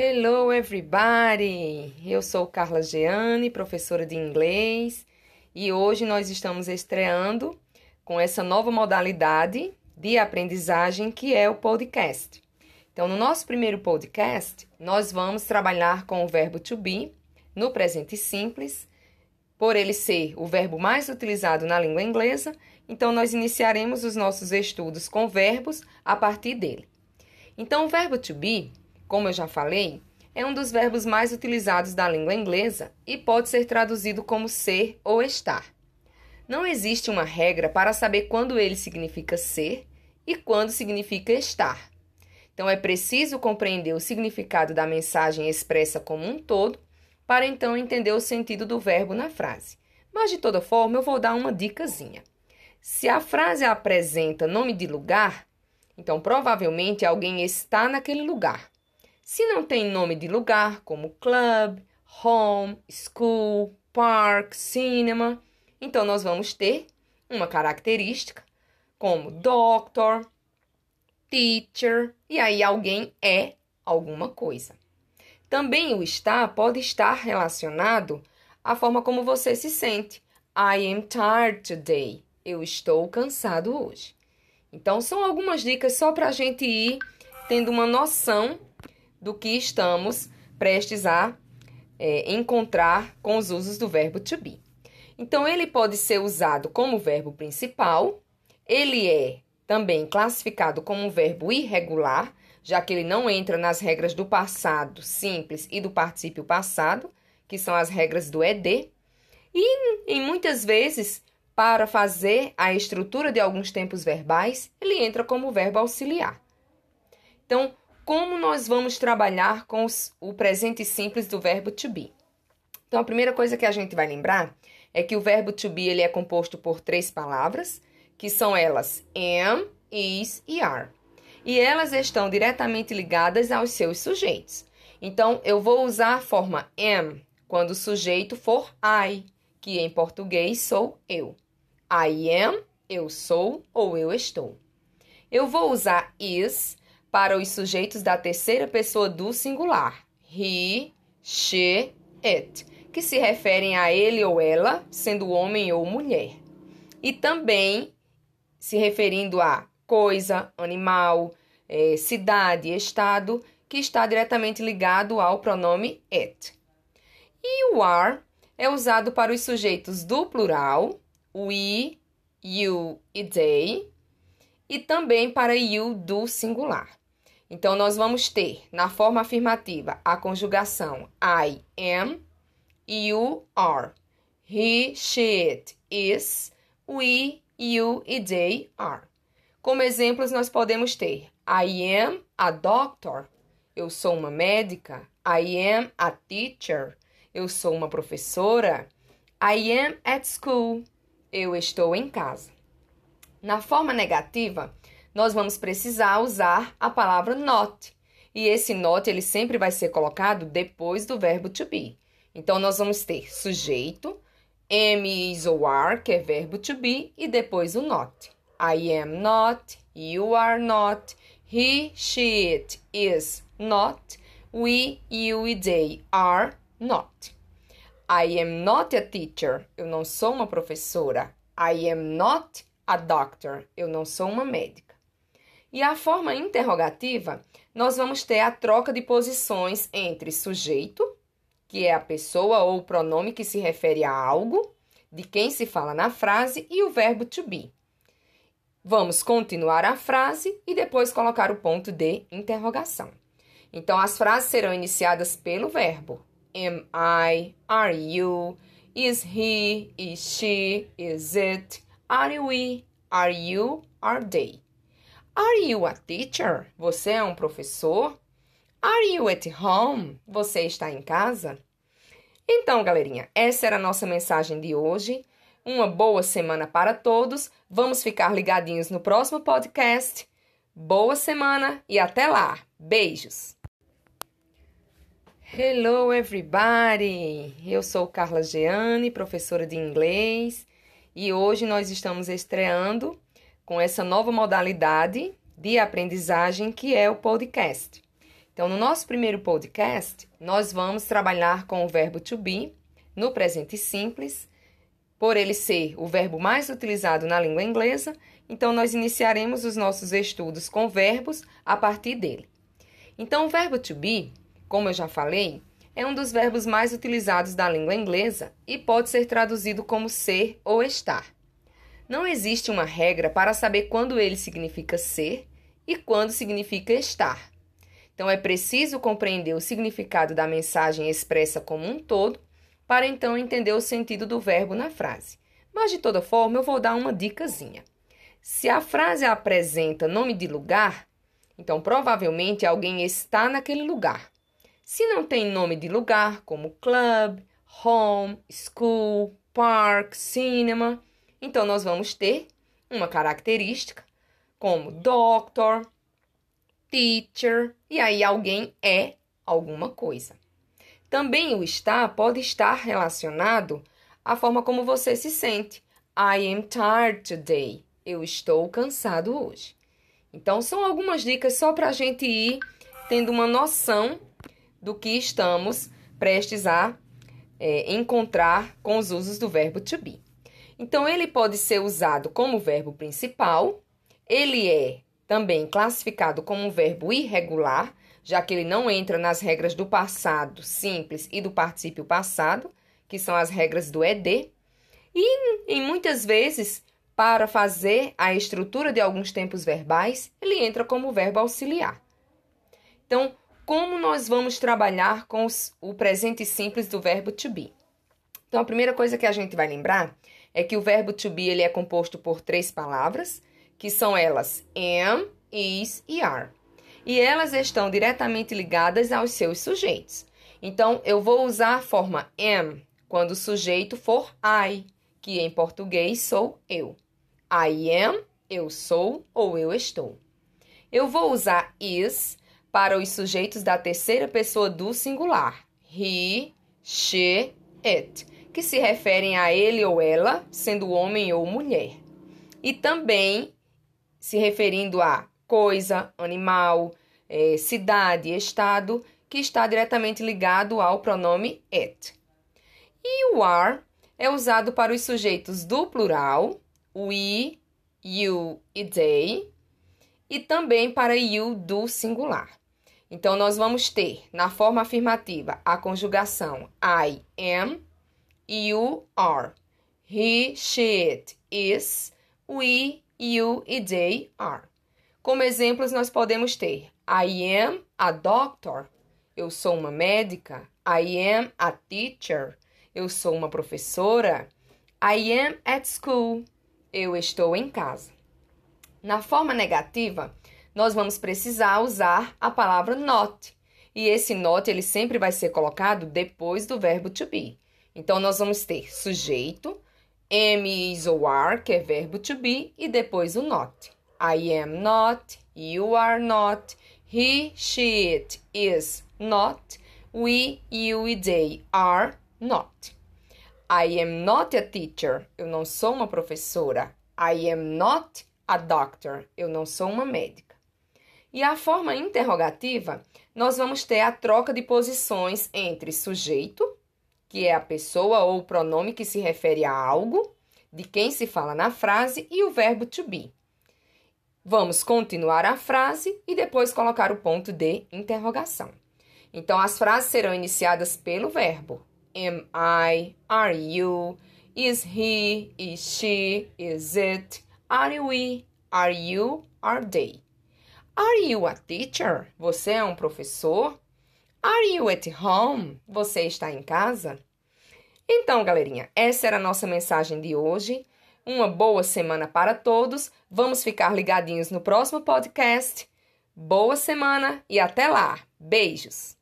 Hello everybody! Eu sou Carla Geane, professora de inglês, e hoje nós estamos estreando com essa nova modalidade de aprendizagem que é o podcast. Então, no nosso primeiro podcast, nós vamos trabalhar com o verbo to be no presente simples, por ele ser o verbo mais utilizado na língua inglesa, então nós iniciaremos os nossos estudos com verbos a partir dele. Então, o verbo to be como eu já falei, é um dos verbos mais utilizados da língua inglesa e pode ser traduzido como ser ou estar. Não existe uma regra para saber quando ele significa ser e quando significa estar. Então é preciso compreender o significado da mensagem expressa como um todo para então entender o sentido do verbo na frase. Mas de toda forma, eu vou dar uma dicasinha. Se a frase apresenta nome de lugar, então provavelmente alguém está naquele lugar. Se não tem nome de lugar, como club, home, school, park, cinema, então nós vamos ter uma característica como doctor, teacher, e aí alguém é alguma coisa. Também o estar pode estar relacionado à forma como você se sente. I am tired today. Eu estou cansado hoje. Então, são algumas dicas só para a gente ir tendo uma noção do que estamos prestes a é, encontrar com os usos do verbo to be. Então, ele pode ser usado como verbo principal, ele é também classificado como um verbo irregular, já que ele não entra nas regras do passado simples e do particípio passado, que são as regras do ED, e em muitas vezes, para fazer a estrutura de alguns tempos verbais, ele entra como verbo auxiliar. Então, como nós vamos trabalhar com os, o presente simples do verbo to be. Então, a primeira coisa que a gente vai lembrar é que o verbo to be ele é composto por três palavras, que são elas am, is e are. E elas estão diretamente ligadas aos seus sujeitos. Então, eu vou usar a forma am quando o sujeito for I, que em português sou eu. I am, eu sou ou eu estou. Eu vou usar is para os sujeitos da terceira pessoa do singular, he, she, it, que se referem a ele ou ela, sendo homem ou mulher. E também se referindo a coisa, animal, é, cidade, estado, que está diretamente ligado ao pronome it. E o are é usado para os sujeitos do plural, we, you e they, e também para you do singular. Então, nós vamos ter na forma afirmativa a conjugação I am, you are, he, she, it, is, we, you e they are. Como exemplos, nós podemos ter I am a doctor, eu sou uma médica. I am a teacher, eu sou uma professora. I am at school, eu estou em casa. Na forma negativa, nós vamos precisar usar a palavra not. E esse not ele sempre vai ser colocado depois do verbo to be. Então nós vamos ter sujeito, am, is ou are, que é verbo to be, e depois o not. I am not, you are not, he, she, it is not, we, you e they are not. I am not a teacher. Eu não sou uma professora. I am not a doctor. Eu não sou uma médica. E a forma interrogativa, nós vamos ter a troca de posições entre sujeito, que é a pessoa ou o pronome que se refere a algo, de quem se fala na frase, e o verbo to be. Vamos continuar a frase e depois colocar o ponto de interrogação. Então, as frases serão iniciadas pelo verbo am I, are you, is he, is she, is it, are we, are you, are they. Are you a teacher? Você é um professor? Are you at home? Você está em casa? Então, galerinha, essa era a nossa mensagem de hoje. Uma boa semana para todos. Vamos ficar ligadinhos no próximo podcast. Boa semana e até lá. Beijos. Hello everybody. Eu sou Carla Geane, professora de inglês, e hoje nós estamos estreando com essa nova modalidade de aprendizagem que é o podcast. Então, no nosso primeiro podcast, nós vamos trabalhar com o verbo to be no presente simples, por ele ser o verbo mais utilizado na língua inglesa, então nós iniciaremos os nossos estudos com verbos a partir dele. Então, o verbo to be, como eu já falei, é um dos verbos mais utilizados da língua inglesa e pode ser traduzido como ser ou estar. Não existe uma regra para saber quando ele significa ser e quando significa estar. Então, é preciso compreender o significado da mensagem expressa como um todo para então entender o sentido do verbo na frase. Mas de toda forma, eu vou dar uma dicasinha. Se a frase apresenta nome de lugar, então provavelmente alguém está naquele lugar. Se não tem nome de lugar, como club, home, school, park, cinema, então nós vamos ter uma característica como doctor, teacher, e aí alguém é alguma coisa. Também o estar pode estar relacionado à forma como você se sente. I am tired today. Eu estou cansado hoje. Então, são algumas dicas só para a gente ir tendo uma noção do que estamos prestes a é, encontrar com os usos do verbo to be. Então, ele pode ser usado como verbo principal, ele é também classificado como um verbo irregular, já que ele não entra nas regras do passado simples e do particípio passado, que são as regras do ED. E em muitas vezes, para fazer a estrutura de alguns tempos verbais, ele entra como verbo auxiliar. Então, como nós vamos trabalhar com os, o presente simples do verbo to be? Então, a primeira coisa que a gente vai lembrar é que o verbo to be ele é composto por três palavras, que são elas am, is e are e elas estão diretamente ligadas aos seus sujeitos. Então, eu vou usar a forma am quando o sujeito for I, que em português sou eu. I am, eu sou ou eu estou. Eu vou usar is para os sujeitos da terceira pessoa do singular. He, she, it, que se referem a ele ou ela, sendo homem ou mulher. E também se referindo a coisa, animal, é, cidade, estado, que está diretamente ligado ao pronome it. E o are é usado para os sujeitos do plural, we, you e they, e também para you do singular. Então, nós vamos ter na forma afirmativa a conjugação I am, you are, he, she, it is, we, you e they are. Como exemplos, nós podemos ter I am a doctor. Eu sou uma médica. I am a teacher. Eu sou uma professora. I am at school. Eu estou em casa. Na forma negativa, nós vamos precisar usar a palavra not. E esse not ele sempre vai ser colocado depois do verbo to be. Então nós vamos ter sujeito, am, is ou are, que é verbo to be, e depois o not. I am not, you are not, he, she, it is not, we, you e they are not. I am not a teacher, eu não sou uma professora. I am not a doctor, eu não sou uma médica. E a forma interrogativa, nós vamos ter a troca de posições entre sujeito, que é a pessoa ou o pronome que se refere a algo, de quem se fala na frase, e o verbo to be. Vamos continuar a frase e depois colocar o ponto de interrogação. Então, as frases serão iniciadas pelo verbo am I, are you, is he, is she, is it, are we, are you, are they. Are you a teacher? Você é um professor? Are you at home? Você está em casa? Então, galerinha, essa era a nossa mensagem de hoje. Uma boa semana para todos. Vamos ficar ligadinhos no próximo podcast. Boa semana e até lá. Beijos!